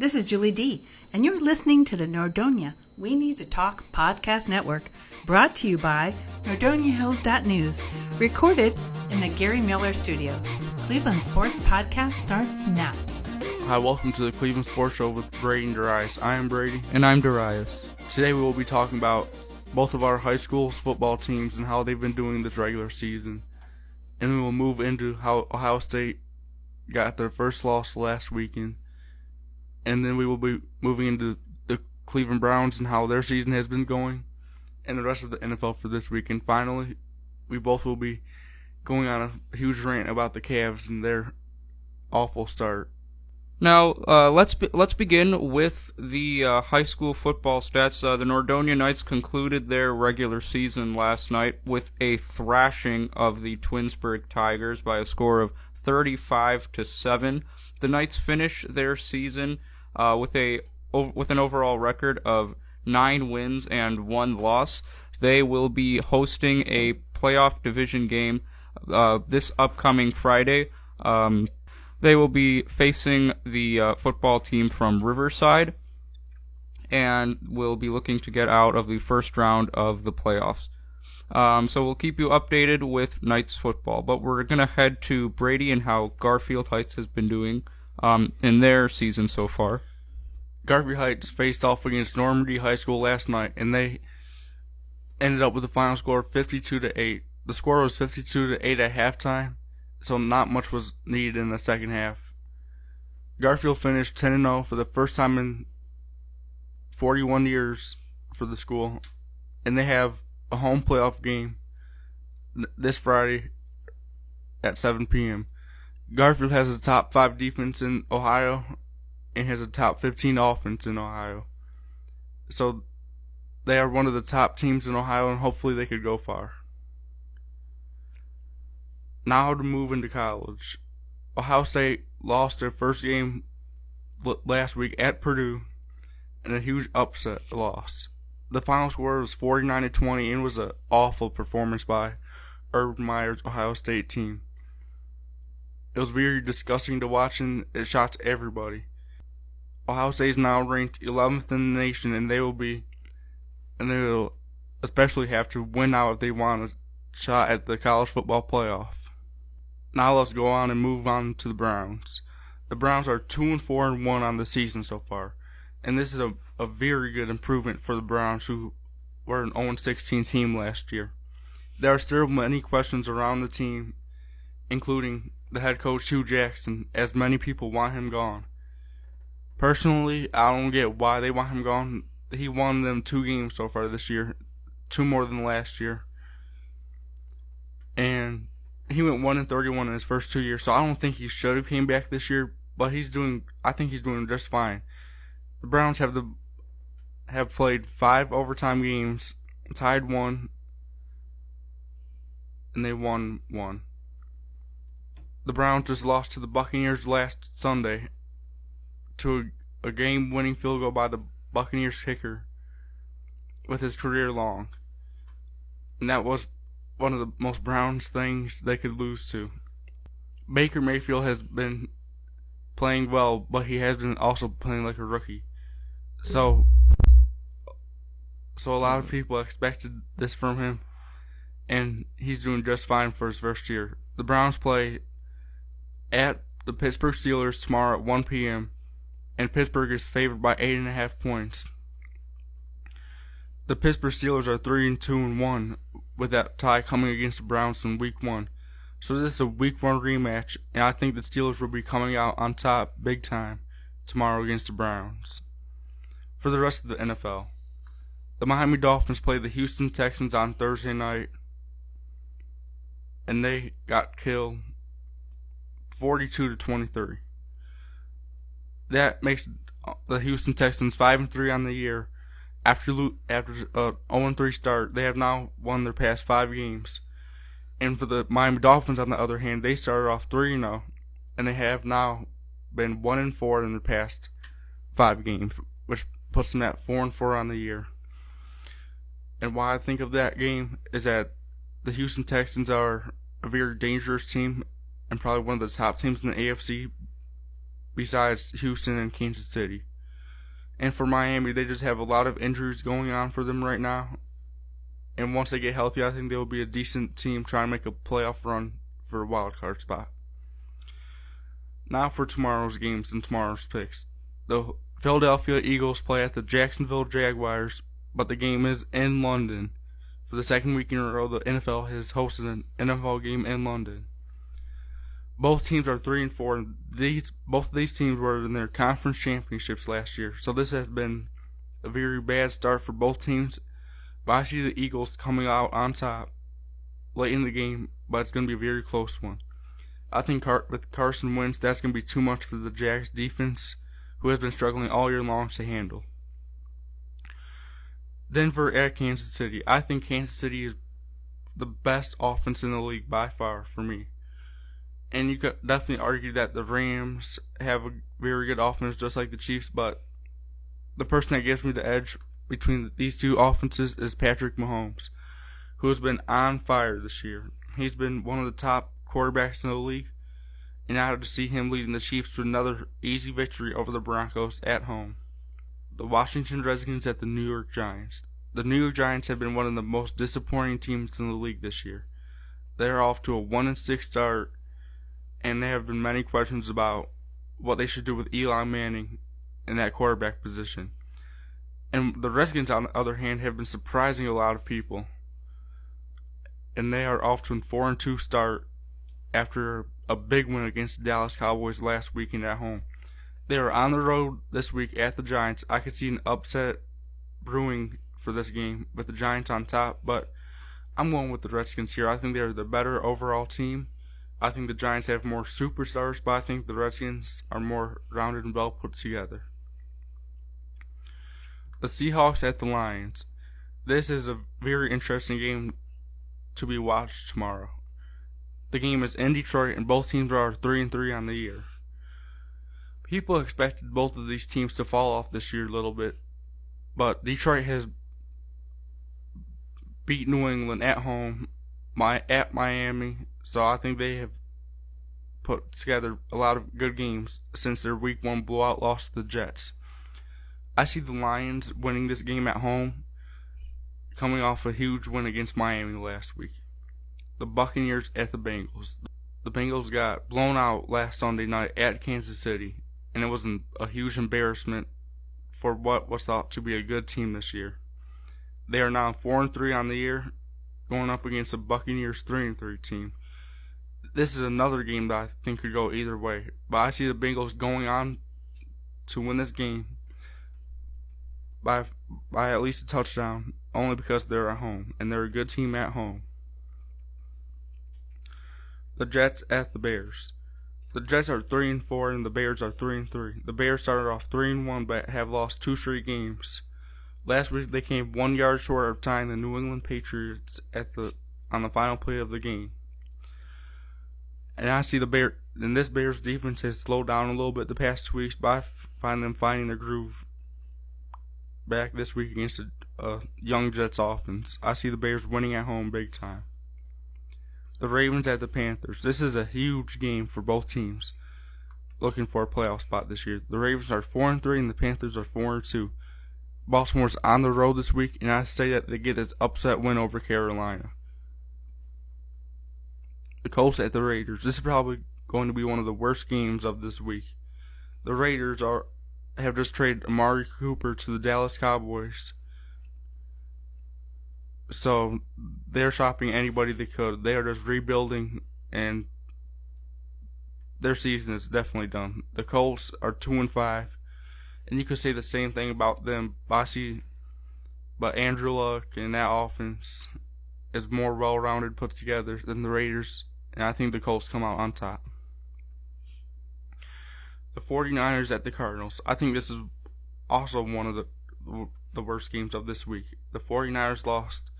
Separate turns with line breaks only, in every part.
This is Julie D, and you're listening to the Nordonia We Need to Talk podcast network, brought to you by NordoniaHills.news, recorded in the Gary Miller studio. Cleveland Sports Podcast starts now.
Hi, welcome to the Cleveland Sports Show with Brady and Darius. I am Brady.
And I'm Darius.
Today we will be talking about both of our high school's football teams and how they've been doing this regular season. And we will move into how Ohio State got their first loss last weekend. And then we will be moving into the Cleveland Browns and how their season has been going. And the rest of the NFL for this week. And finally, we both will be going on a huge rant about the Cavs and their awful start.
Now, uh, let's be- let's begin with the uh, high school football stats. Uh, the Nordonia Knights concluded their regular season last night with a thrashing of the Twinsburg Tigers by a score of 35 to seven. The Knights finish their season uh, with a with an overall record of nine wins and one loss. They will be hosting a playoff division game uh, this upcoming Friday. Um, they will be facing the uh, football team from Riverside and will be looking to get out of the first round of the playoffs. Um, so we'll keep you updated with Knights football, but we're gonna head to Brady and how Garfield Heights has been doing um, in their season so far.
Garfield Heights faced off against Normandy High School last night, and they ended up with a final score of 52 to 8. The score was 52 to 8 at halftime, so not much was needed in the second half. Garfield finished 10 0 for the first time in 41 years for the school, and they have a home playoff game this Friday at 7 p.m. Garfield has a top 5 defense in Ohio and has a top 15 offense in Ohio. So they are one of the top teams in Ohio, and hopefully they could go far. Now to move into college. Ohio State lost their first game last week at Purdue in a huge upset loss. The final score was 49 to 20 and was an awful performance by Urban Meyer's Ohio State team. It was very disgusting to watch and it shocked everybody. Ohio State is now ranked 11th in the nation and they will be and they will especially have to win out if they want a shot at the college football playoff. Now let's go on and move on to the Browns. The Browns are 2 and 4 and 1 on the season so far. And this is a, a very good improvement for the Browns who were an 0 16 team last year. There are still many questions around the team, including the head coach Hue Jackson, as many people want him gone. Personally, I don't get why they want him gone. He won them two games so far this year, two more than last year. And he went one and thirty-one in his first two years, so I don't think he should have came back this year. But he's doing, I think he's doing just fine. The Browns have the have played five overtime games, tied one, and they won one. The Browns just lost to the Buccaneers last Sunday to a, a game-winning field goal by the Buccaneers kicker with his career long, and that was one of the most Browns things they could lose to. Baker Mayfield has been playing well, but he has been also playing like a rookie. So so a lot of people expected this from him and he's doing just fine for his first year. The Browns play at the Pittsburgh Steelers tomorrow at 1 p.m. and Pittsburgh is favored by eight and a half points. The Pittsburgh Steelers are three and two and one with that tie coming against the Browns in week one. So this is a week one rematch, and I think the Steelers will be coming out on top big time tomorrow against the Browns. For the rest of the NFL, the Miami Dolphins play the Houston Texans on Thursday night, and they got killed 42 to 23. That makes the Houston Texans 5 and 3 on the year after after uh, a 0 3 start, they have now won their past five games. And for the Miami Dolphins, on the other hand, they started off 3 0, and they have now been 1 and 4 in their past five games, which puts them at 4 and 4 on the year. And why I think of that game is that the Houston Texans are a very dangerous team and probably one of the top teams in the AFC besides Houston and Kansas City. And for Miami, they just have a lot of injuries going on for them right now. And once they get healthy, I think they will be a decent team trying to make a playoff run for a wild card spot. Now for tomorrow's games and tomorrow's picks. The Philadelphia Eagles play at the Jacksonville Jaguars, but the game is in London. For the second week in a row, the NFL has hosted an NFL game in London. Both teams are three and four. And these both of these teams were in their conference championships last year, so this has been a very bad start for both teams. But I see the Eagles coming out on top late in the game, but it's going to be a very close one. I think Car- with Carson Wentz, that's going to be too much for the Jags defense, who has been struggling all year long to handle. Denver at Kansas City. I think Kansas City is the best offense in the league by far for me. And you could definitely argue that the Rams have a very good offense, just like the Chiefs, but the person that gives me the edge between these two offenses is Patrick Mahomes, who has been on fire this year. He's been one of the top quarterbacks in the league, and I now to see him leading the Chiefs to another easy victory over the Broncos at home. The Washington Redskins at the New York Giants. The New York Giants have been one of the most disappointing teams in the league this year. They are off to a 1 and 6 start, and there have been many questions about what they should do with Eli Manning in that quarterback position. And the Redskins, on the other hand, have been surprising a lot of people. And they are off to a 4 and 2 start after a big win against the Dallas Cowboys last weekend at home. They are on the road this week at the Giants. I could see an upset brewing for this game with the Giants on top, but I'm going with the Redskins here. I think they're the better overall team. I think the Giants have more superstars, but I think the Redskins are more rounded and well put together. The Seahawks at the Lions. This is a very interesting game to be watched tomorrow. The game is in Detroit, and both teams are three and three on the year. People expected both of these teams to fall off this year a little bit, but Detroit has beat New England at home, my at Miami, so I think they have put together a lot of good games since their Week One blowout loss to the Jets. I see the Lions winning this game at home, coming off a huge win against Miami last week the Buccaneers at the Bengals. The Bengals got blown out last Sunday night at Kansas City, and it was a huge embarrassment for what was thought to be a good team this year. They are now four and three on the year, going up against the Buccaneers three and three team. This is another game that I think could go either way, but I see the Bengals going on to win this game by by at least a touchdown, only because they're at home and they're a good team at home the Jets at the Bears. The Jets are three and four, and the Bears are three and three. The Bears started off three and one, but have lost two straight games. Last week they came one yard short of tying the New England Patriots at the on the final play of the game. And I see the Bear and this Bears defense has slowed down a little bit the past two weeks, but I find them finding their groove back this week against a young Jets offense. I see the Bears winning at home big time the Ravens at the Panthers. This is a huge game for both teams looking for a playoff spot this year. The Ravens are 4 and 3 and the Panthers are 4 and 2. Baltimore's on the road this week and I say that they get this upset win over Carolina. The Colts at the Raiders. This is probably going to be one of the worst games of this week. The Raiders are have just traded Amari Cooper to the Dallas Cowboys so they're shopping anybody they could. They are just rebuilding, and their season is definitely done. The Colts are two and five, and you could say the same thing about them. Bossy, but Andrew Luck and that offense is more well-rounded, put together than the Raiders, and I think the Colts come out on top. The 49ers at the Cardinals. I think this is also one of the the worst games of this week. The 49ers lost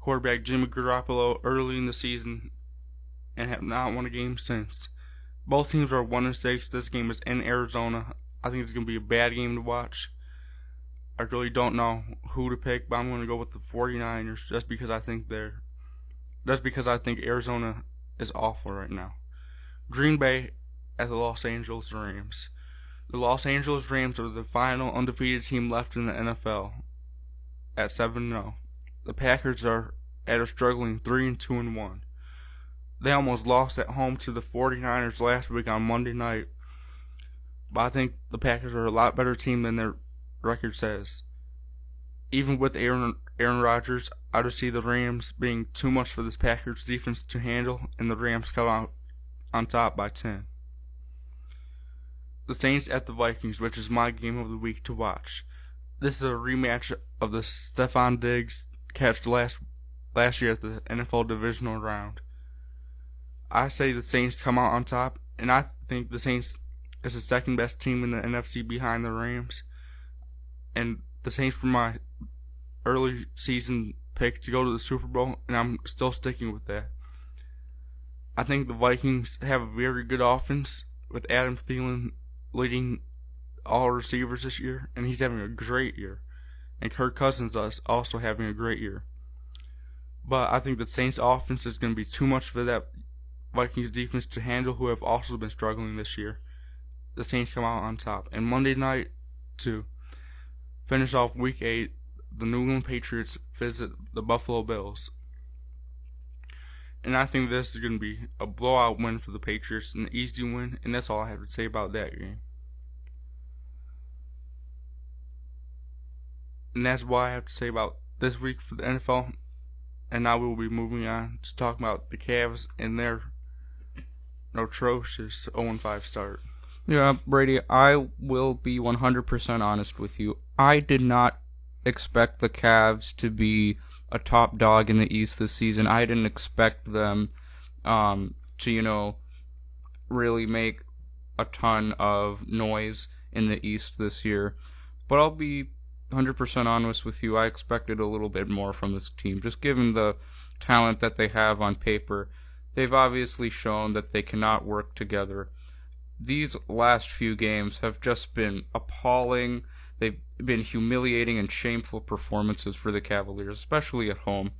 quarterback Jimmy Garoppolo early in the season and have not won a game since. Both teams are 1 and 6. This game is in Arizona. I think it's going to be a bad game to watch. I really don't know who to pick, but I'm going to go with the 49ers just because I think they're just because I think Arizona is awful right now. Green Bay at the Los Angeles Rams. The Los Angeles Rams are the final undefeated team left in the NFL at 7 0. The Packers are at a struggling 3 and 2 and 1. They almost lost at home to the 49ers last week on Monday night. But I think the Packers are a lot better team than their record says. Even with Aaron Aaron Rodgers, I just see the Rams being too much for this Packers defense to handle, and the Rams come out on top by 10. The Saints at the Vikings, which is my game of the week to watch. This is a rematch of the Stefon Diggs catch last last year at the NFL divisional round. I say the Saints come out on top, and I think the Saints is the second best team in the NFC behind the Rams. And the Saints were my early season pick to go to the Super Bowl, and I'm still sticking with that. I think the Vikings have a very good offense with Adam Thielen leading all receivers this year, and he's having a great year. And Kirk Cousins is also having a great year. But I think the Saints offense is going to be too much for that Vikings defense to handle, who have also been struggling this year. The Saints come out on top. And Monday night, to finish off week 8, the New England Patriots visit the Buffalo Bills. And I think this is going to be a blowout win for the Patriots, an easy win, and that's all I have to say about that game. And that's what I have to say about this week for the NFL. And now we will be moving on to talk about the Cavs and their atrocious 0 5 start.
Yeah, Brady, I will be 100% honest with you. I did not expect the Cavs to be a top dog in the East this season. I didn't expect them um, to, you know, really make a ton of noise in the East this year. But I'll be 100% honest with you. I expected a little bit more from this team, just given the talent that they have on paper. They've obviously shown that they cannot work together. These last few games have just been appalling. They've been humiliating and shameful performances for the Cavaliers, especially at home.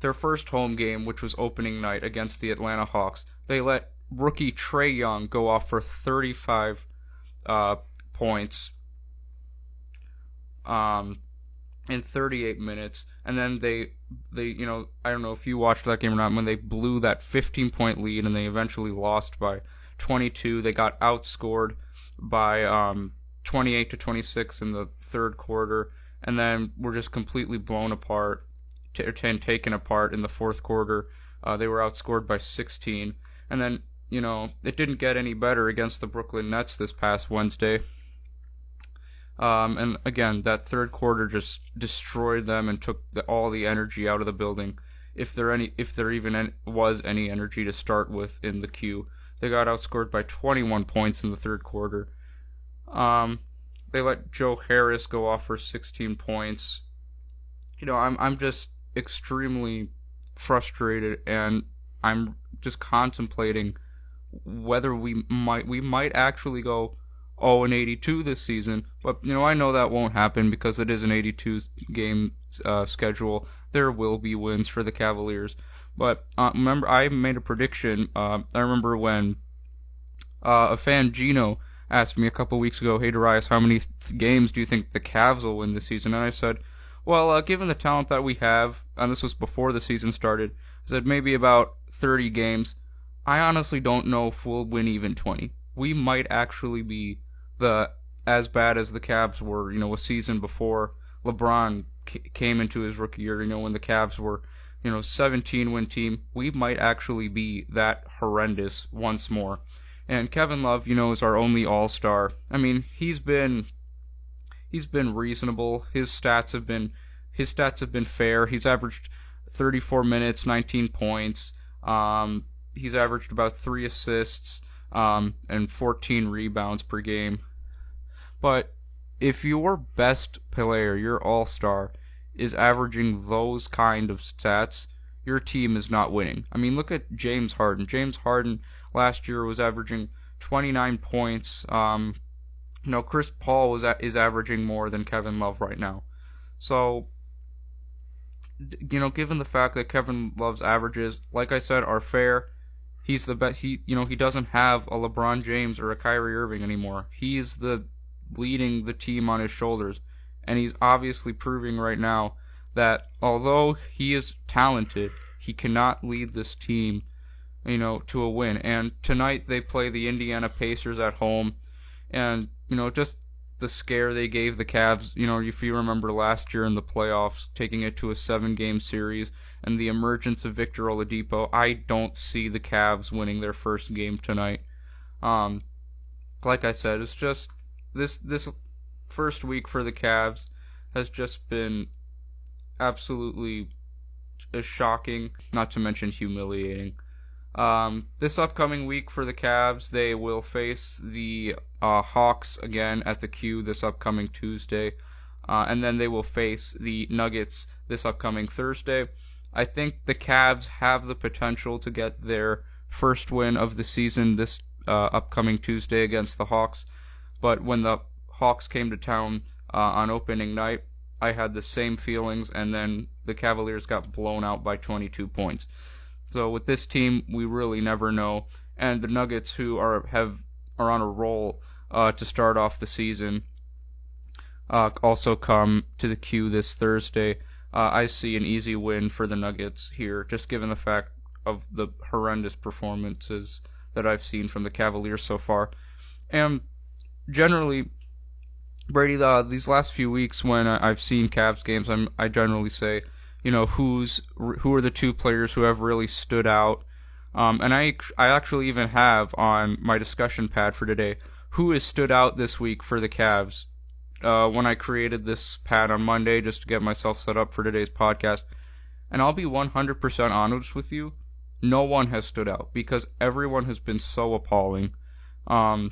Their first home game, which was opening night against the Atlanta Hawks, they let rookie Trae Young go off for 35 uh, points um, in 38 minutes, and then they they you know I don't know if you watched that game or not when they blew that 15 point lead and they eventually lost by 22. They got outscored by um, 28 to 26 in the third quarter, and then were just completely blown apart t- and taken apart in the fourth quarter. Uh, they were outscored by 16, and then you know it didn't get any better against the Brooklyn Nets this past Wednesday. Um, and again, that third quarter just destroyed them and took the, all the energy out of the building. If there any, if there even was any energy to start with in the Q, they got outscored by 21 points in the third quarter. Um, they let Joe Harris go off for 16 points. You know, I'm I'm just extremely frustrated, and I'm just contemplating whether we might we might actually go 0 and 82 this season. But you know, I know that won't happen because it is an 82 game uh, schedule. There will be wins for the Cavaliers. But uh, remember, I made a prediction. Uh, I remember when uh, a fan Gino asked me a couple weeks ago, "Hey Darius, how many th- games do you think the Cavs will win this season?" And I said, "Well, uh, given the talent that we have, and this was before the season started, I said maybe about 30 games. I honestly don't know if we'll win even 20. We might actually be the as bad as the Cavs were, you know, a season before LeBron c- came into his rookie year, you know, when the Cavs were, you know, 17 win team, we might actually be that horrendous once more. And Kevin Love, you know, is our only All-Star. I mean, he's been he's been reasonable. His stats have been his stats have been fair. He's averaged 34 minutes, 19 points. Um, he's averaged about three assists um, and 14 rebounds per game. But if your best player, your all star, is averaging those kind of stats, your team is not winning. I mean, look at James Harden. James Harden last year was averaging 29 points. Um, you know, Chris Paul was is averaging more than Kevin Love right now. So, you know, given the fact that Kevin Love's averages, like I said, are fair, He's the best. He, you know, he doesn't have a LeBron James or a Kyrie Irving anymore. He's the leading the team on his shoulders, and he's obviously proving right now that although he is talented, he cannot lead this team, you know, to a win. And tonight they play the Indiana Pacers at home, and you know, just the scare they gave the Cavs. You know, if you remember last year in the playoffs, taking it to a seven-game series, and the emergence of Victor Oladipo, I don't see the Cavs winning their first game tonight. Um, like I said, it's just this this first week for the Cavs has just been absolutely shocking, not to mention humiliating. Um, this upcoming week for the Cavs, they will face the uh, Hawks again at the Q this upcoming Tuesday, uh, and then they will face the Nuggets this upcoming Thursday. I think the Cavs have the potential to get their first win of the season this uh, upcoming Tuesday against the Hawks, but when the Hawks came to town uh, on opening night, I had the same feelings, and then the Cavaliers got blown out by 22 points. So with this team, we really never know. And the Nuggets, who are have are on a roll uh, to start off the season, uh, also come to the Q this Thursday. Uh, I see an easy win for the Nuggets here, just given the fact of the horrendous performances that I've seen from the Cavaliers so far. And generally, Brady, uh, these last few weeks when I've seen Cavs games, I'm, I generally say, you know, who's who are the two players who have really stood out. Um, and I I actually even have on my discussion pad for today who has stood out this week for the Cavs. Uh, when I created this pad on Monday just to get myself set up for today's podcast, and I'll be 100% honest with you, no one has stood out because everyone has been so appalling. Um,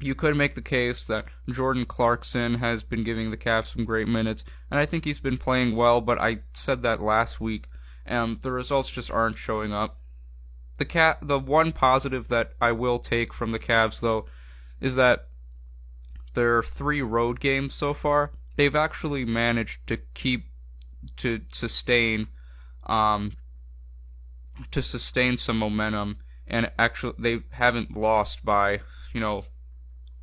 you could make the case that Jordan Clarkson has been giving the Cavs some great minutes, and I think he's been playing well, but I said that last week, and the results just aren't showing up. The cat the one positive that I will take from the Cavs though is that their three road games so far, they've actually managed to keep to sustain um to sustain some momentum and actually they haven't lost by, you know,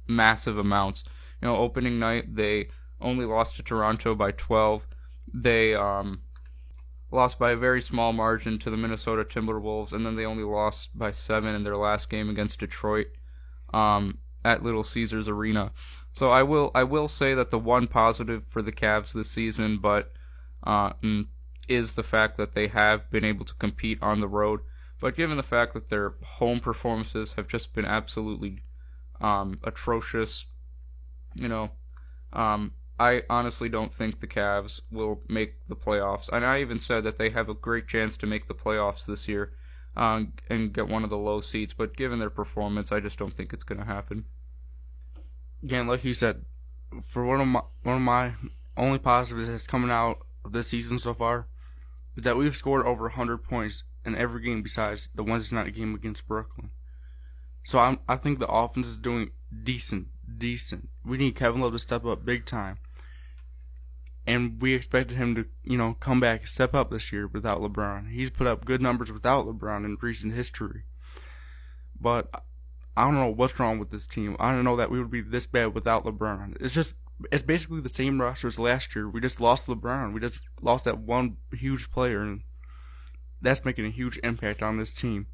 massive amounts. You know, opening night they only lost to Toronto by 12. They um, lost by a very small margin to the Minnesota Timberwolves, and then they only lost by seven in their last game against Detroit um, at Little Caesars Arena. So I will I will say that the one positive for the Cavs this season, but uh, mm, is the fact that they have been able to compete on the road. But given the fact that their home performances have just been absolutely um, atrocious. You know, um, I honestly don't think the Cavs will make the playoffs. And I even said that they have a great chance to make the playoffs this year um, and get one of the low seats. But given their performance, I just don't think it's going to happen.
Again, like you said, for one of my one of my only positives that's coming out of this season so far is that we've scored over 100 points in every game besides the Wednesday night game against Brooklyn. So I'm, I think the offense is doing decent, decent. We need Kevin Love to step up big time. And we expected him to, you know, come back and step up this year without LeBron. He's put up good numbers without LeBron in recent history. But I don't know what's wrong with this team. I don't know that we would be this bad without LeBron. It's just it's basically the same roster as last year. We just lost LeBron. We just lost that one huge player and that's making a huge impact on this team.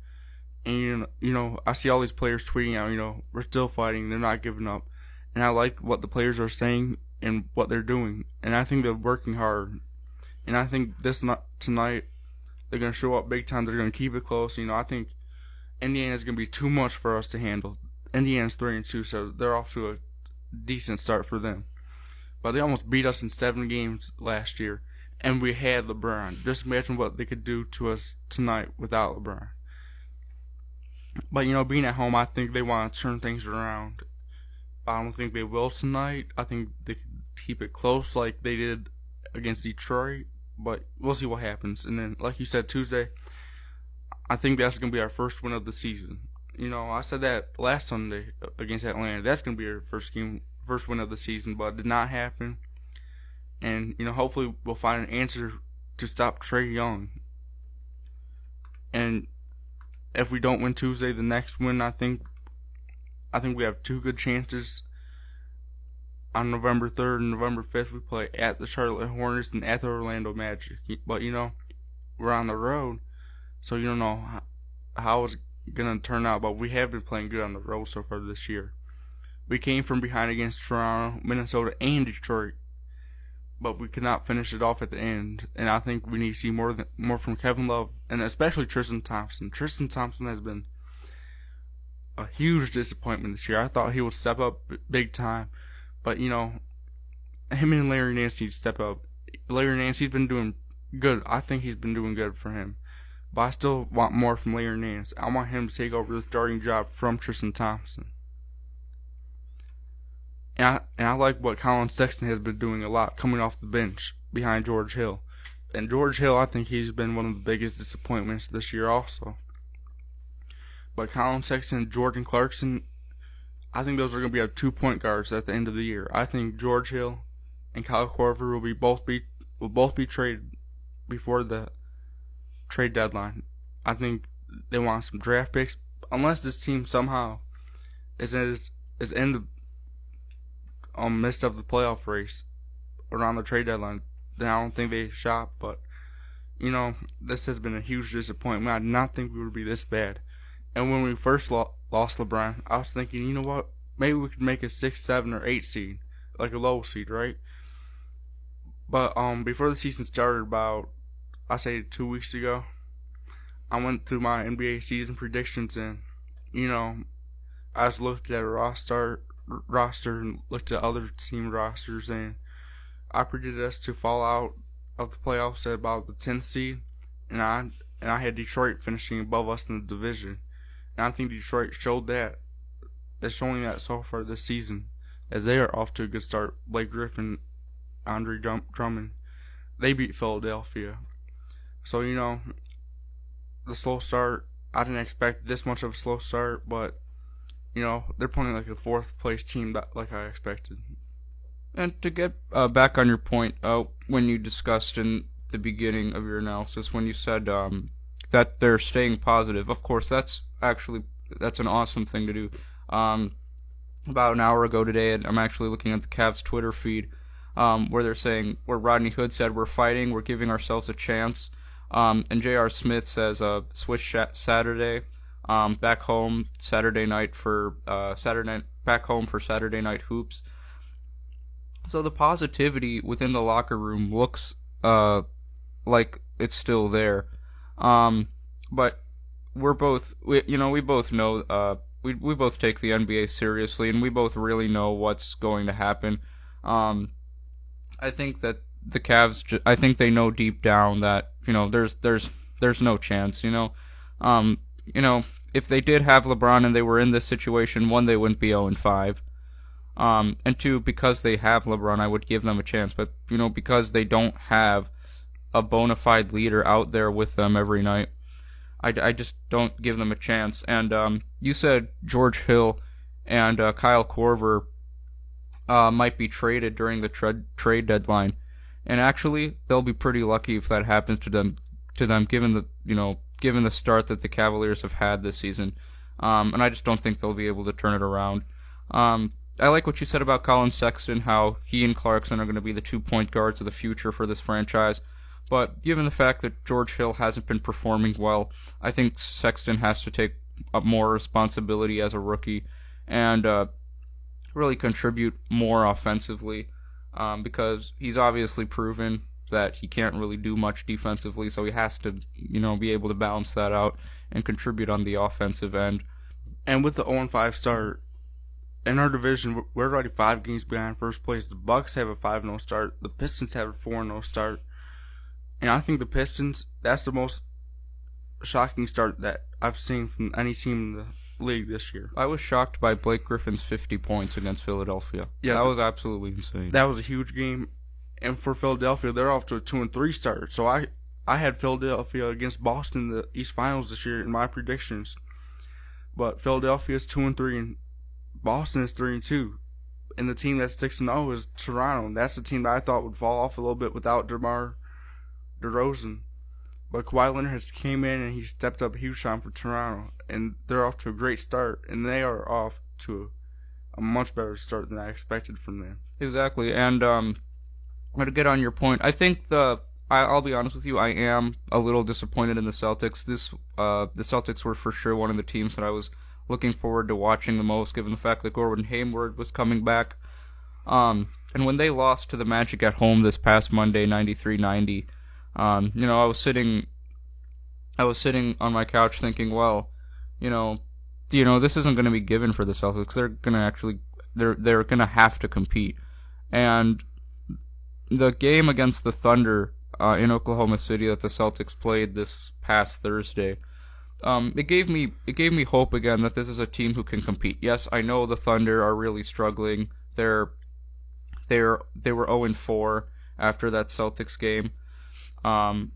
And you know, I see all these players tweeting out, you know, we're still fighting, they're not giving up. And I like what the players are saying and what they're doing. And I think they're working hard. And I think this not tonight they're gonna show up big time. They're gonna keep it close. You know, I think Indiana's gonna be too much for us to handle. Indiana's three and two, so they're off to a decent start for them. But they almost beat us in seven games last year, and we had LeBron. Just imagine what they could do to us tonight without LeBron. But you know, being at home, I think they want to turn things around. I don't think they will tonight. I think they could keep it close like they did against Detroit. But we'll see what happens. And then, like you said, Tuesday, I think that's gonna be our first win of the season. You know, I said that last Sunday against Atlanta. That's gonna be our first game, first win of the season, but it did not happen. And you know, hopefully, we'll find an answer to stop Trae Young. And if we don't win Tuesday, the next win, I think, I think we have two good chances. On November third and November fifth, we play at the Charlotte Hornets and at the Orlando Magic. But you know, we're on the road, so you don't know how, it's gonna turn out. But we have been playing good on the road so far this year. We came from behind against Toronto, Minnesota, and Detroit, but we could not finish it off at the end. And I think we need to see more than, more from Kevin Love and especially Tristan Thompson. Tristan Thompson has been a huge disappointment this year. I thought he would step up big time, but you know, him and Larry Nance need to step up. Larry Nance, he's been doing good. I think he's been doing good for him. But I still want more from Larry Nance. I want him to take over the starting job from Tristan Thompson. And I, and I like what Collin Sexton has been doing a lot, coming off the bench behind George Hill. And George Hill, I think he's been one of the biggest disappointments this year, also. But Collin Sexton and Jordan Clarkson, I think those are going to be our two point guards at the end of the year. I think George Hill and Kyle Korver will be both be will both be traded before the trade deadline. I think they want some draft picks, unless this team somehow is is, is in the um, midst of the playoff race around the trade deadline. Then I don't think they shot, but you know this has been a huge disappointment. I did not think we would be this bad. And when we first lo- lost LeBron, I was thinking, you know what? Maybe we could make a six, seven, or eight seed, like a low seed, right? But um, before the season started, about I say two weeks ago, I went through my NBA season predictions, and you know, I just looked at a roster roster and looked at other team rosters, and I predicted us to fall out of the playoffs at about the 10th seed, and I and I had Detroit finishing above us in the division, and I think Detroit showed that. They're showing that so far this season, as they are off to a good start. Blake Griffin, Andre Drummond, they beat Philadelphia, so you know, the slow start. I didn't expect this much of a slow start, but you know, they're playing like a fourth place team that like I expected.
And to get uh, back on your point, uh, when you discussed in the beginning of your analysis, when you said um, that they're staying positive, of course, that's actually that's an awesome thing to do. Um, about an hour ago today, I'm actually looking at the Cavs Twitter feed um, where they're saying where Rodney Hood said we're fighting, we're giving ourselves a chance, um, and J.R. Smith says uh, switch Saturday um, back home Saturday night for uh, Saturday back home for Saturday night hoops. So the positivity within the locker room looks uh, like it's still there, um, but we're both we, you know we both know uh, we we both take the NBA seriously and we both really know what's going to happen. Um, I think that the Cavs I think they know deep down that you know there's there's there's no chance you know um, you know if they did have LeBron and they were in this situation, one, they wouldn't be 0 and 5. Um, and two, because they have LeBron, I would give them a chance. But, you know, because they don't have a bona fide leader out there with them every night, I, I just don't give them a chance. And um, you said George Hill and uh, Kyle Korver uh, might be traded during the tra- trade deadline. And actually, they'll be pretty lucky if that happens to them. To them, given the you know given the start that the Cavaliers have had this season. Um, and I just don't think they'll be able to turn it around. Um, I like what you said about Collin Sexton, how he and Clarkson are going to be the two point guards of the future for this franchise. But given the fact that George Hill hasn't been performing well, I think Sexton has to take up more responsibility as a rookie and uh, really contribute more offensively um, because he's obviously proven that he can't really do much defensively, so he has to, you know, be able to balance that out and contribute on the offensive end.
And with the 0 5 start in our division, we're already five games behind first place. The Bucks have a 5 0 start. The Pistons have a 4 0 start. And I think the Pistons, that's the most shocking start that I've seen from any team in the league this year.
I was shocked by Blake Griffin's 50 points against Philadelphia. Yeah, that was absolutely insane.
That was a huge game and for Philadelphia, they're off to a two and three start. So I I had Philadelphia against Boston in the East Finals this year in my predictions, but Philadelphia is two and three, and Boston is three and two, and the team that's six and zero oh is Toronto. And that's the team that I thought would fall off a little bit without DeMar DeRozan. But Kawhi Leonard has came in and he stepped up huge time for Toronto, and they're off to a great start, and they are off to a, a much better start than I expected from them.
Exactly, and um, Gonna get on your point. I think the I, I'll be honest with you, I am a little disappointed in the Celtics. This uh, the Celtics were for sure one of the teams that I was looking forward to watching the most, given the fact that Gordon Hayward was coming back. Um, and when they lost to the Magic at home this past Monday, 93-90, um, you know, I was sitting, I was sitting on my couch thinking, well, you know, you know, this isn't going to be given for the Celtics. They're going to actually, they're they're going to have to compete, and the game against the Thunder uh, in Oklahoma City that the Celtics played this past Thursday. Um, it gave me it gave me hope again that this is a team who can compete. Yes, I know the Thunder are really struggling. They're they're they were 0 4 after that Celtics game. Um,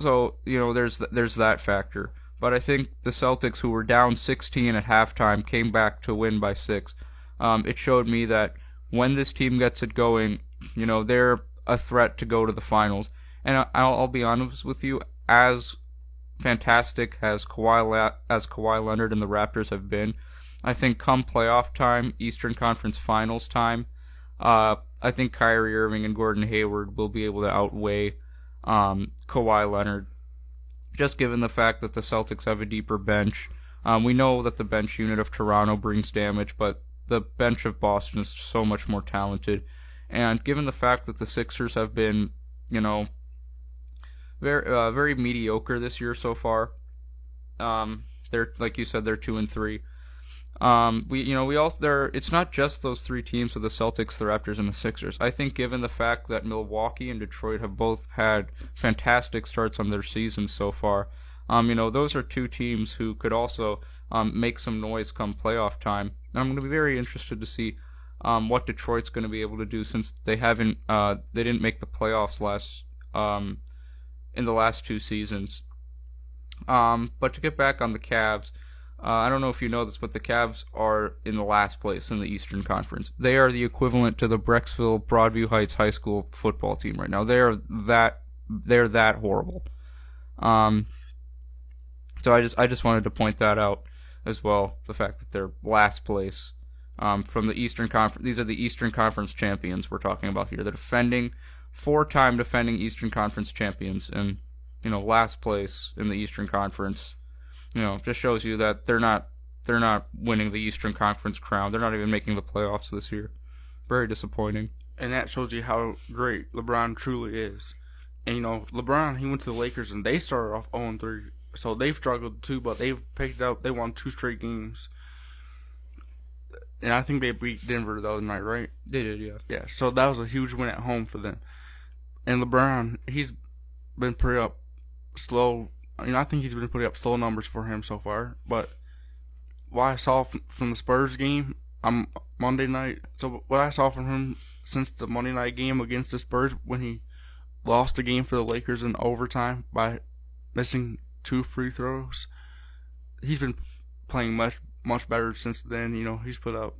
so you know there's there's that factor. But I think the Celtics, who were down 16 at halftime, came back to win by six. Um, it showed me that when this team gets it going, you know they're a threat to go to the finals. And I'll, I'll be honest with you, as fantastic as Kawhi as Kawhi Leonard and the Raptors have been, I think come playoff time, Eastern Conference Finals time, uh, I think Kyrie Irving and Gordon Hayward will be able to outweigh um, Kawhi Leonard, just given the fact that the Celtics have a deeper bench. Um, we know that the bench unit of Toronto brings damage, but the bench of Boston is so much more talented. And given the fact that the Sixers have been, you know, very uh, very mediocre this year so far, um, they're like you said, they're two and three. Um, we you know we also there. It's not just those three teams with the Celtics, the Raptors, and the Sixers. I think given the fact that Milwaukee and Detroit have both had fantastic starts on their seasons so far, um, you know those are two teams who could also um, make some noise come playoff time. I'm going to be very interested to see um, what Detroit's going to be able to do since they haven't uh, they didn't make the playoffs last um, in the last two seasons. Um, but to get back on the Cavs, uh, I don't know if you know this, but the Cavs are in the last place in the Eastern Conference. They are the equivalent to the Brecksville Broadview Heights High School football team right now. They are that they're that horrible. Um, so I just I just wanted to point that out as well. The fact that they're last place um, from the Eastern Conference. These are the Eastern Conference champions we're talking about here. The defending, four-time defending Eastern Conference champions, and you know last place in the Eastern Conference. You know, just shows you that they're not they're not winning the Eastern Conference crown. They're not even making the playoffs this year. Very disappointing.
And that shows you how great LeBron truly is. And you know, LeBron he went to the Lakers and they started off 0 3. So they've struggled too, but they've picked up. They won two straight games and I think they beat Denver the other night, right?
They did, yeah.
Yeah, so that was a huge win at home for them. And LeBron, he's been pretty up slow. I mean, I think he's been putting up slow numbers for him so far. But what I saw from the Spurs game on Monday night, so what I saw from him since the Monday night game against the Spurs when he lost the game for the Lakers in overtime by missing two free throws, he's been playing much much better since then. You know, he's put up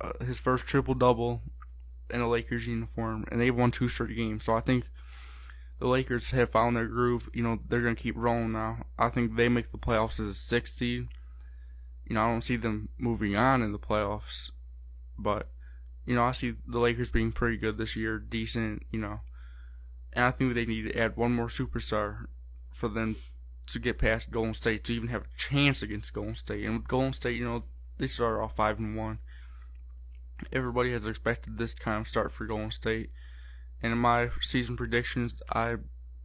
uh, his first triple double in a Lakers uniform, and they've won two straight games. So I think the Lakers have found their groove. You know, they're gonna keep rolling now. I think they make the playoffs as a six seed. You know, I don't see them moving on in the playoffs, but you know, I see the Lakers being pretty good this year, decent. You know, and I think they need to add one more superstar for them to get past Golden State to even have a chance against Golden State. And with Golden State, you know, they started off five and one. Everybody has expected this kind of start for Golden State. And in my season predictions, I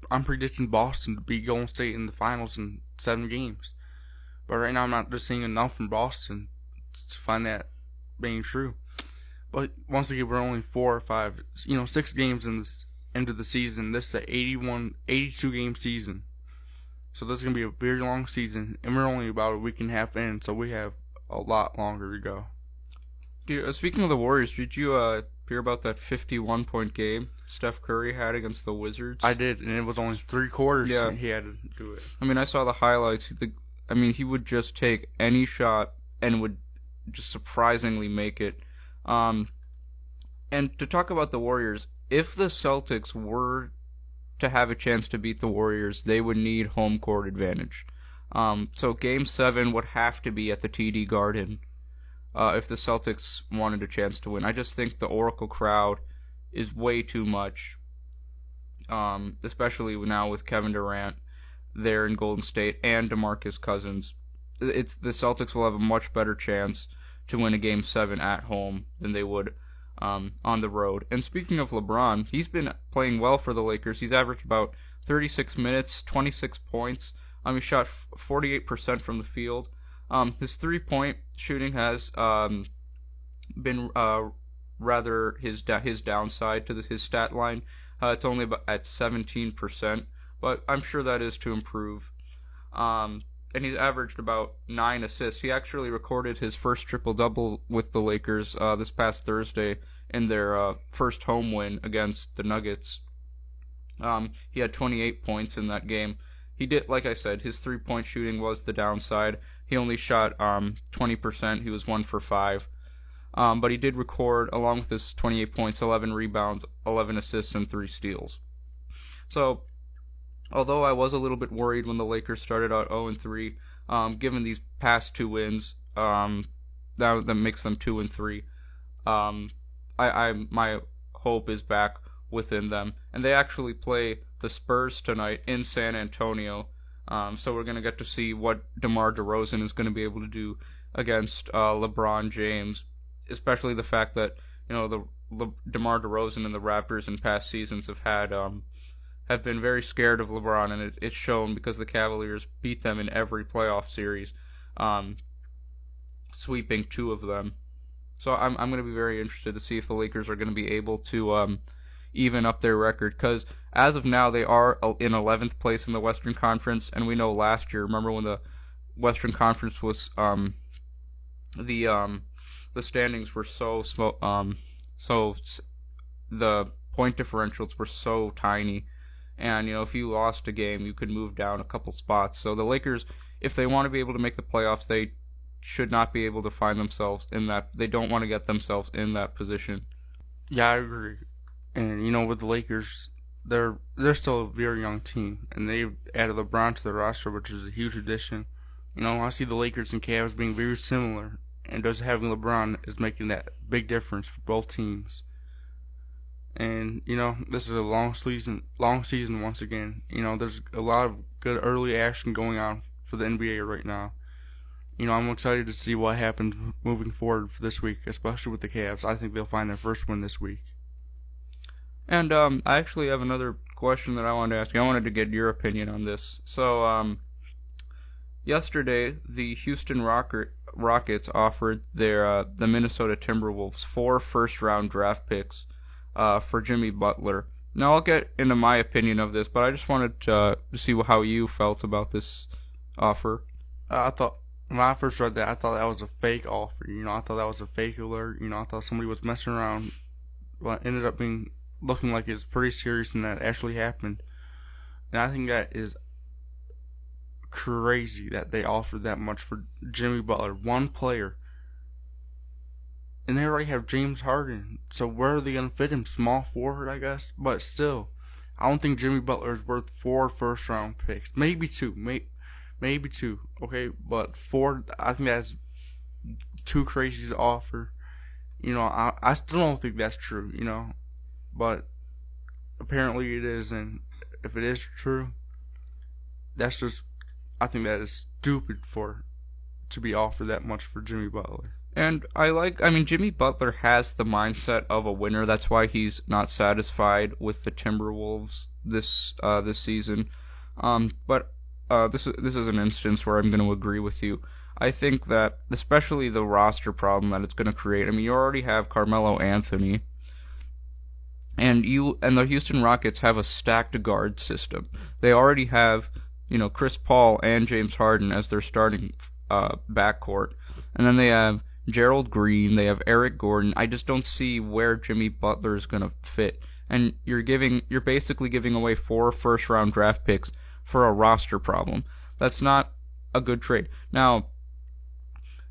I'm predicting Boston to beat Golden State in the finals in seven games. But right now I'm not just seeing enough from Boston to find that being true. But once again, we're only four or five, you know, six games in this end of the season. This is an 81, 82 game season. So this is gonna be a very long season, and we're only about a week and a half in, so we have a lot longer to go.
Dude, uh, speaking of the Warriors, did you uh, hear about that 51 point game Steph Curry had against the Wizards?
I did, and it was only three quarters. Yeah, he had to do it.
I mean, I saw the highlights. The, I mean, he would just take any shot and would just surprisingly make it. Um, and to talk about the Warriors, if the Celtics were to have a chance to beat the Warriors, they would need home court advantage. Um, so Game Seven would have to be at the TD Garden uh, if the Celtics wanted a chance to win. I just think the Oracle crowd is way too much, um, especially now with Kevin Durant there in Golden State and DeMarcus Cousins. It's the Celtics will have a much better chance to win a Game Seven at home than they would um, on the road. And speaking of LeBron, he's been playing well for the Lakers. He's averaged about 36 minutes, 26 points. Um, he shot 48% from the field. Um, his three-point shooting has um, been uh, rather his da- his downside to the, his stat line. Uh, it's only about at 17%, but I'm sure that is to improve. Um, and he's averaged about nine assists. He actually recorded his first triple double with the Lakers uh, this past Thursday in their uh, first home win against the Nuggets. Um, he had 28 points in that game. He did, like I said, his three point shooting was the downside. He only shot um, 20%. He was one for five. Um, but he did record, along with his 28 points, 11 rebounds, 11 assists, and three steals. So although I was a little bit worried when the Lakers started out 0 and 3, um, given these past two wins, um, that that makes them 2 and 3. Um, I, I my hope is back within them, and they actually play the Spurs tonight in San Antonio. Um, so we're gonna get to see what DeMar DeRozan is gonna be able to do against uh, LeBron James, especially the fact that you know the Le- DeMar DeRozan and the Raptors in past seasons have had um, have been very scared of LeBron, and it, it's shown because the Cavaliers beat them in every playoff series, um, sweeping two of them. So I'm I'm going to be very interested to see if the Lakers are going to be able to um, even up their record because as of now they are in 11th place in the Western Conference, and we know last year. Remember when the Western Conference was um, the um, the standings were so small, um, so the point differentials were so tiny and you know if you lost a game, you could move down a couple spots. So the Lakers, if they want to be able to make the playoffs, they should not be able to find themselves in that. They don't want to get themselves in that position.
Yeah, I agree. And you know, with the Lakers, they're they're still a very young team, and they've added LeBron to the roster, which is a huge addition. You know, I see the Lakers and Cavs being very similar, and just having LeBron is making that big difference for both teams. And you know, this is a long season. Long season once again. You know, there's a lot of good early action going on for the NBA right now. You know, I'm excited to see what happens moving forward for this week, especially with the Cavs. I think they'll find their first win this week.
And um, I actually have another question that I wanted to ask you. I wanted to get your opinion on this. So, um, yesterday, the Houston Rocket, Rockets offered their uh, the Minnesota Timberwolves four first round draft picks uh, for Jimmy Butler. Now I'll get into my opinion of this, but I just wanted to, uh, see how you felt about this offer.
I thought when I first read that, I thought that was a fake offer. You know, I thought that was a fake alert. You know, I thought somebody was messing around. Well, it ended up being looking like it's pretty serious, and that actually happened. And I think that is crazy that they offered that much for Jimmy Butler, one player and they already have James Harden. So where are they gonna fit him? Small forward, I guess. But still, I don't think Jimmy Butler is worth four first round picks. Maybe two. Maybe maybe two. Okay, but four. I think that's too crazy to offer. You know, I I still don't think that's true. You know, but apparently it is, and if it is true, that's just. I think that is stupid for to be offered that much for Jimmy Butler.
And I like, I mean, Jimmy Butler has the mindset of a winner. That's why he's not satisfied with the Timberwolves this uh, this season. Um, but uh, this is this is an instance where I'm going to agree with you. I think that especially the roster problem that it's going to create. I mean, you already have Carmelo Anthony, and you and the Houston Rockets have a stacked guard system. They already have you know Chris Paul and James Harden as their starting uh, backcourt, and then they have Gerald Green, they have Eric Gordon. I just don't see where Jimmy Butler is going to fit. And you're giving you're basically giving away four first round draft picks for a roster problem. That's not a good trade. Now,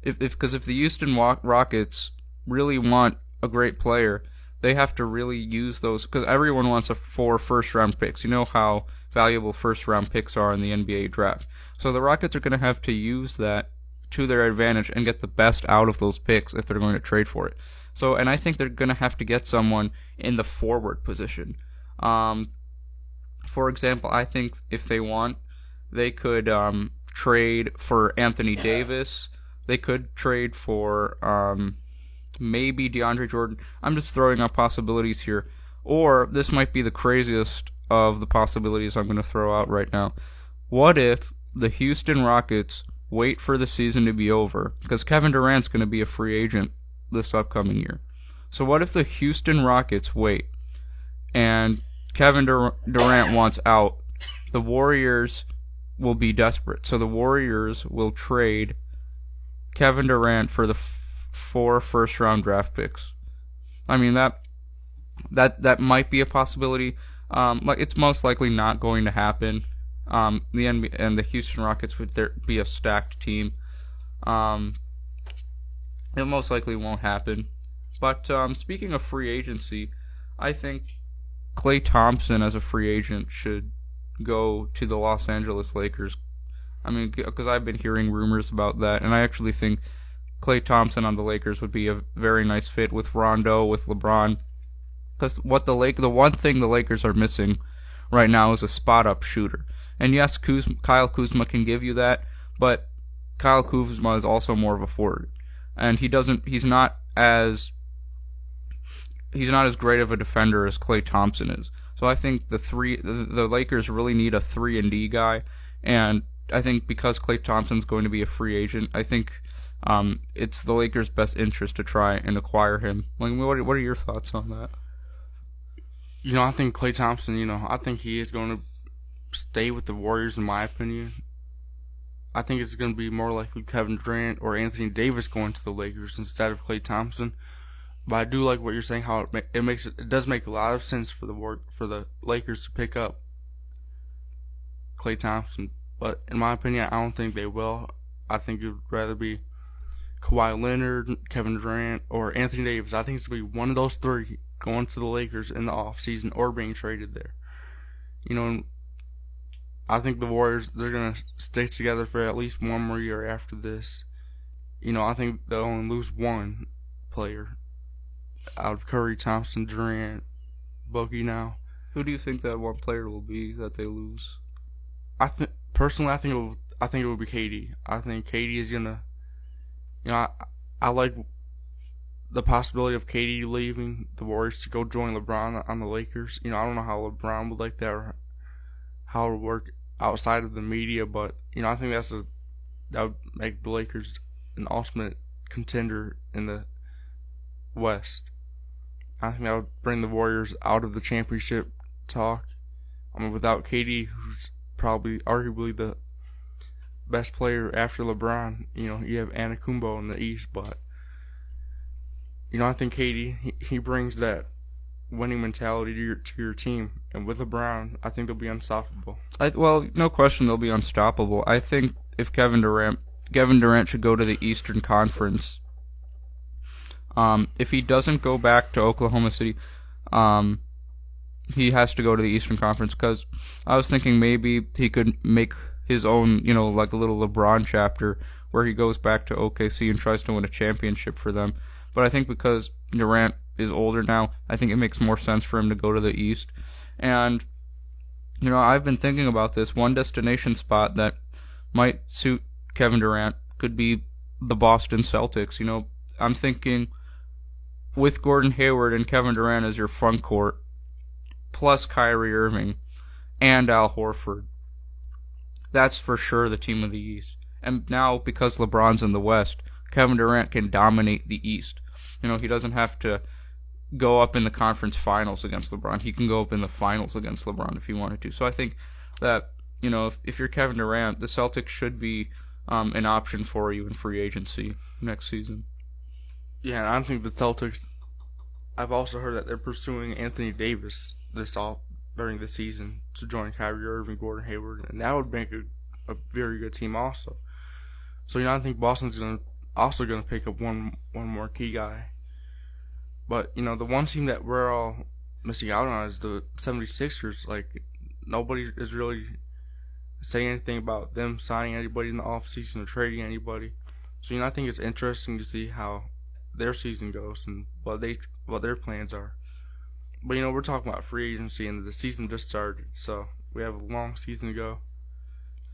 if if because if the Houston Rockets really want a great player, they have to really use those because everyone wants a four first round picks. You know how valuable first round picks are in the NBA draft. So the Rockets are going to have to use that to their advantage and get the best out of those picks if they're going to trade for it. So, and I think they're going to have to get someone in the forward position. Um, for example, I think if they want, they could um, trade for Anthony Davis. They could trade for um, maybe DeAndre Jordan. I'm just throwing out possibilities here. Or this might be the craziest of the possibilities I'm going to throw out right now. What if the Houston Rockets wait for the season to be over? Because Kevin Durant's going to be a free agent this upcoming year. So what if the Houston Rockets wait and Kevin Dur- Durant wants out? The Warriors will be desperate. So the Warriors will trade Kevin Durant for the f- four first round draft picks. I mean that that that might be a possibility. Um, like it's most likely not going to happen. Um, the NBA and the Houston Rockets would there be a stacked team. Um, it most likely won't happen. But um, speaking of free agency, I think Klay Thompson as a free agent should go to the Los Angeles Lakers. I mean, because I've been hearing rumors about that, and I actually think Klay Thompson on the Lakers would be a very nice fit with Rondo, with LeBron. Because what the Lake, the one thing the Lakers are missing right now is a spot up shooter. And yes, Kuzma, Kyle Kuzma can give you that, but Kyle Kuzma is also more of a forward, and he doesn't. He's not as he's not as great of a defender as Klay Thompson is. So I think the three the, the Lakers really need a three and D guy, and I think because Klay Thompson's going to be a free agent, I think um, it's the Lakers' best interest to try and acquire him. Like, what what are your thoughts on that?
You know, I think Klay Thompson. You know, I think he is going to stay with the Warriors, in my opinion. I think it's going to be more likely Kevin Durant or Anthony Davis going to the Lakers instead of Klay Thompson. But I do like what you're saying. How it, ma- it makes it, it does make a lot of sense for the War- for the Lakers to pick up Klay Thompson. But in my opinion, I don't think they will. I think would rather be Kawhi Leonard, Kevin Durant, or Anthony Davis. I think it's going to be one of those three going to the Lakers in the off season or being traded there. You know, I think the Warriors they're gonna stick together for at least one more year after this. You know, I think they'll only lose one player out of Curry, Thompson, Durant, Boogie. Now,
Who do you think that one player will be that they lose?
I think personally, I think it will, I think it will be KD. I think KD is gonna. You know, I, I like the possibility of KD leaving the Warriors to go join LeBron on the Lakers. You know, I don't know how LeBron would like that or how it would work outside of the media, but you know, I think that's a that would make the Lakers an ultimate contender in the West. I think that would bring the Warriors out of the championship talk. I mean, without KD, who's probably arguably the best player after LeBron, you know, you have Anakumbo in the East, but you know, I think KD he, he brings that winning mentality to your to your team, and with LeBron, I think they'll be unstoppable.
I, well, no question they'll be unstoppable. I think if Kevin Durant, Kevin Durant should go to the Eastern Conference. Um, if he doesn't go back to Oklahoma City, um, he has to go to the Eastern Conference because I was thinking maybe he could make his own, you know, like a little LeBron chapter where he goes back to OKC and tries to win a championship for them. But I think because Durant is older now, I think it makes more sense for him to go to the East. And you know, I've been thinking about this one destination spot that might suit Kevin Durant could be the Boston Celtics. You know, I'm thinking with Gordon Hayward and Kevin Durant as your front court, plus Kyrie Irving and Al Horford. That's for sure the team of the East. And now because LeBron's in the West, Kevin Durant can dominate the East. You know, he doesn't have to go up in the conference finals against LeBron. He can go up in the finals against LeBron if he wanted to. So I think that, you know, if, if you're Kevin Durant, the Celtics should be um, an option for you in free agency next season.
Yeah, and I think the Celtics. I've also heard that they're pursuing Anthony Davis this off during the season to join Kyrie Irving, Gordon Hayward, and that would make a, a very good team also. So you know, I think Boston's gonna also gonna pick up one one more key guy. But you know, the one team that we're all missing out on is the 76ers. Like nobody is really saying anything about them signing anybody in the offseason or trading anybody. So you know, I think it's interesting to see how their season goes and what they what their plans are. But you know, we're talking about free agency and the season just started, so we have a long season to go.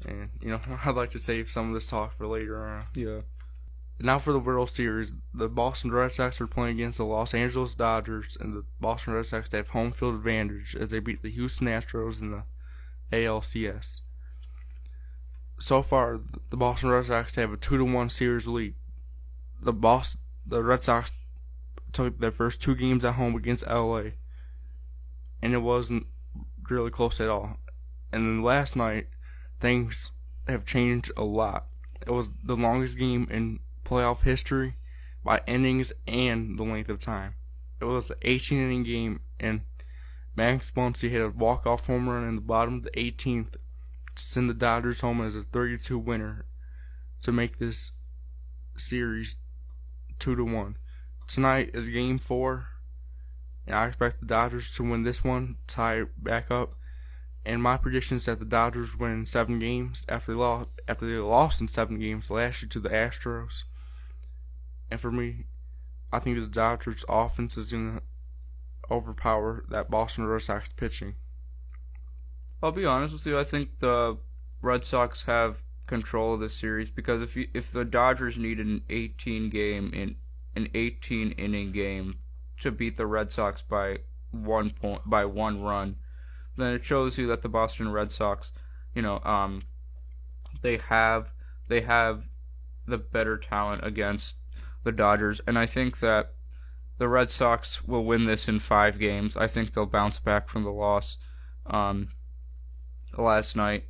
And you know, I'd like to save some of this talk for later on.
Yeah.
Now for the World Series, the Boston Red Sox are playing against the Los Angeles Dodgers, and the Boston Red Sox have home field advantage as they beat the Houston Astros in the ALCS. So far, the Boston Red Sox have a two to one series lead. The Boston, the Red Sox took their first two games at home against LA, and it wasn't really close at all. And then last night, things have changed a lot. It was the longest game in playoff history by innings and the length of time. It was an 18 inning game, and Max Muncy hit a walk off home run in the bottom of the 18th to send the Dodgers home as a 32 winner to make this series 2 to 1. Tonight is game 4, and I expect the Dodgers to win this one, tie it back up. And my prediction is that the Dodgers win seven games after they lost after they lost in seven games last year to the Astros. And for me, I think the Dodgers offense is gonna overpower that Boston Red Sox pitching.
I'll be honest with you. I think the Red Sox have control of the series because if you, if the Dodgers need an 18 game in an 18 inning game to beat the Red Sox by one point by one run, then it shows you that the Boston Red Sox, you know, um, they have they have the better talent against the Dodgers, and I think that the Red Sox will win this in five games. I think they'll bounce back from the loss um, last night.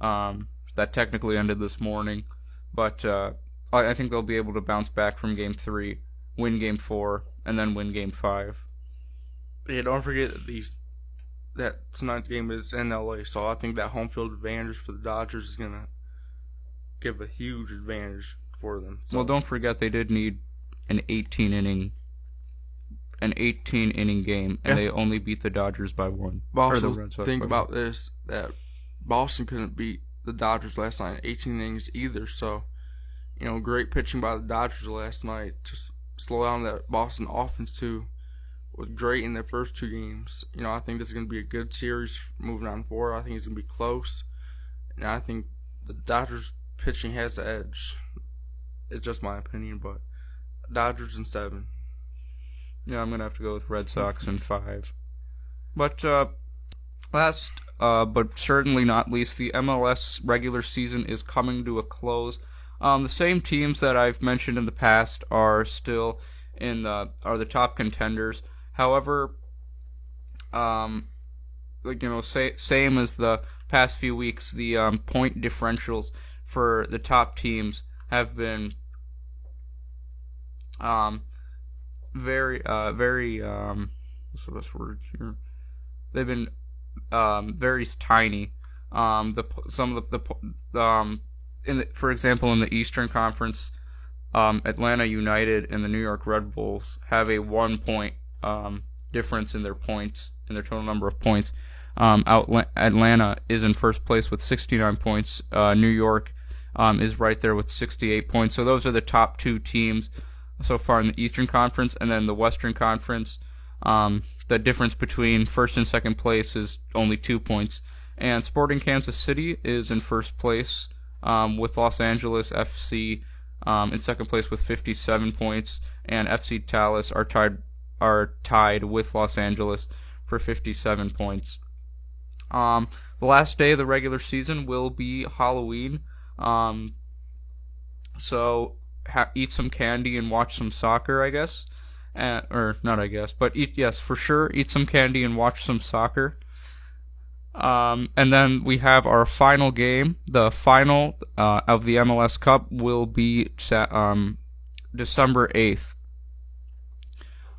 Um, that technically ended this morning, but uh, I, I think they'll be able to bounce back from Game Three, win Game Four, and then win Game Five.
Yeah, don't forget that these that tonight's game is in LA, so I think that home field advantage for the Dodgers is gonna give a huge advantage for them. So,
Well, don't forget they did need an 18 inning, an 18 inning game, and they only beat the Dodgers by one.
but also think about this that Boston couldn't beat the Dodgers last night 18 innings either. So, you know, great pitching by the Dodgers last night to s- slow down that Boston offense too. Was great in the first two games. You know, I think this is going to be a good series moving on forward. I think it's going to be close, and I think the Dodgers pitching has the edge. It's just my opinion, but Dodgers in seven.
Yeah, I'm gonna have to go with Red Sox in five. But uh, last, uh, but certainly not least, the MLS regular season is coming to a close. Um, the same teams that I've mentioned in the past are still in the are the top contenders. However, um, like you know, say, same as the past few weeks, the um, point differentials for the top teams have been um, very, uh, very, um, what's the best word here? They've been, um, very tiny. Um, the some of the, the um, in the, for example, in the Eastern Conference, um, Atlanta United and the New York Red Bulls have a one point um, difference in their points, in their total number of points. Um, Outla- Atlanta is in first place with 69 points. Uh, New York um, is right there with 68 points. So those are the top two teams so far in the Eastern Conference, and then the Western Conference. Um, the difference between first and second place is only two points. And Sporting Kansas City is in first place um, with Los Angeles FC um, in second place with 57 points, and FC Dallas are tied are tied with Los Angeles for 57 points. Um, the last day of the regular season will be Halloween. Um, so ha- eat some candy and watch some soccer, I guess. Uh, or not, I guess, but eat yes for sure. Eat some candy and watch some soccer. Um, and then we have our final game. The final uh, of the MLS Cup will be um, December eighth.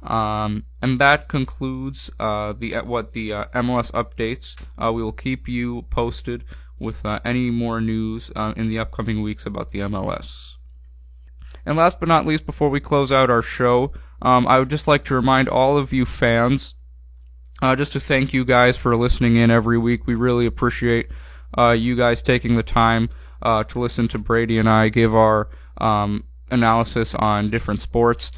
Um, and that concludes uh, the what the uh, MLS updates. Uh, we will keep you posted with uh, any more news uh, in the upcoming weeks about the MLS. And last but not least, before we close out our show, Um, I would just like to remind all of you fans, uh, just to thank you guys for listening in every week. We really appreciate uh, you guys taking the time uh, to listen to Brady and I give our um, analysis on different sports.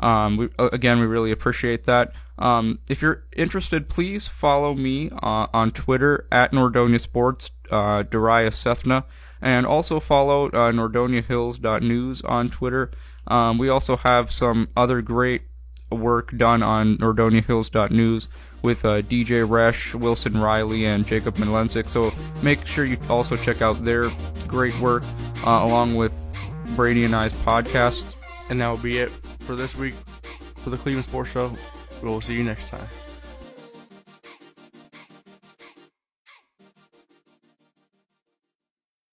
Um, we, again, we really appreciate that. Um, if you're interested, please follow me uh, on Twitter at Nordonia Sports, uh, Daria Sethna, and also follow uh, NordoniaHills.news on Twitter. Um, we also have some other great work done on NordoniaHills.news with uh, DJ Resch, Wilson Riley, and Jacob Milensic. So make sure you also check out their great work uh, along with Brady and I's podcast.
And that will be it for this week for the Cleveland Sports Show. We will see you next time.